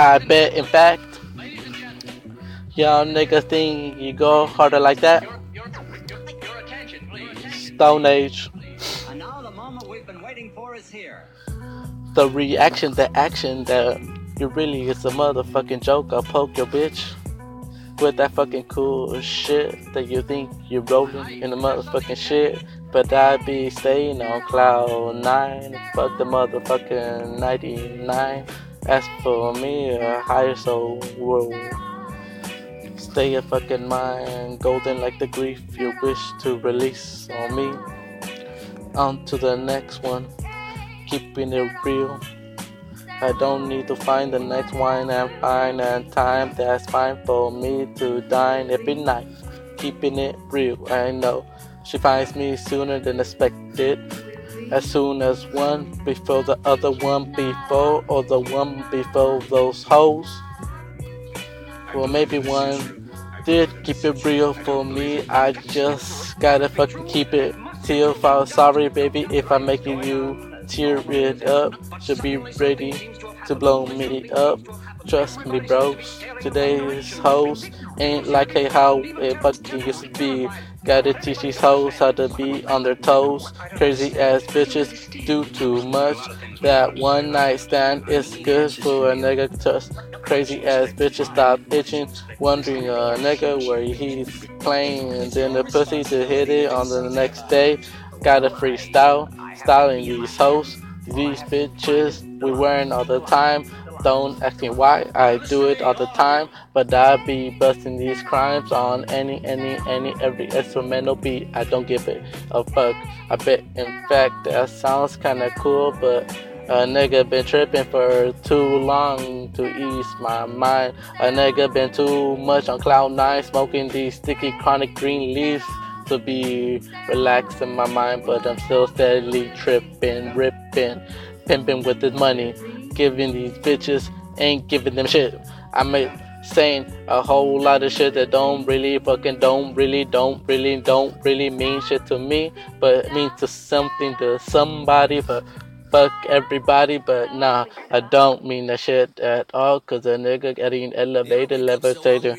I bet, in fact, y'all niggas think you go harder like that? Stone Age. The moment we've been waiting for is here. The reaction, the action that you really is a motherfucking joke. I'll poke your bitch with that fucking cool shit that you think you're rolling in the motherfucking shit. But I be staying on cloud nine. Fuck the motherfucking 99. As for me, a higher soul world. Stay a fucking mind, golden like the grief you wish to release on me. On to the next one, keeping it real. I don't need to find the next wine and find and time that's fine for me to dine every night. Keeping it real, I know she finds me sooner than expected. As soon as one before the other one before, or the one before those hoes. Well, maybe one did keep it real for me. I just gotta fucking keep it till fall. Sorry, baby, if I'm making you tear it up. Should be ready to blow me up. Trust me, bros. Today's hoes ain't like hey how it fucking used to be. Gotta teach these hoes how to be on their toes. Crazy ass bitches do too much. That one night stand is good for a nigga touch. Crazy ass bitches stop itching, wondering a nigga where he's playing, and then the pussy to hit it on the next day. Got a freestyle, styling these hoes, these bitches we wearing all the time. Don't ask me why I do it all the time, but I be busting these crimes on any, any, any, every instrumental beat. I don't give it a fuck. I bet, in fact, that sounds kinda cool, but a nigga been tripping for too long to ease my mind. A nigga been too much on cloud nine, smoking these sticky chronic green leaves to be relaxed in my mind, but I'm still steadily tripping, ripping, pimping with this money, giving these bitches, ain't giving them shit. I'm saying a whole lot of shit that don't really fucking don't really don't really don't really mean shit to me, but it means to something to somebody, but fuck everybody, but nah, I don't mean that shit at all, cause a nigga getting elevated levitator.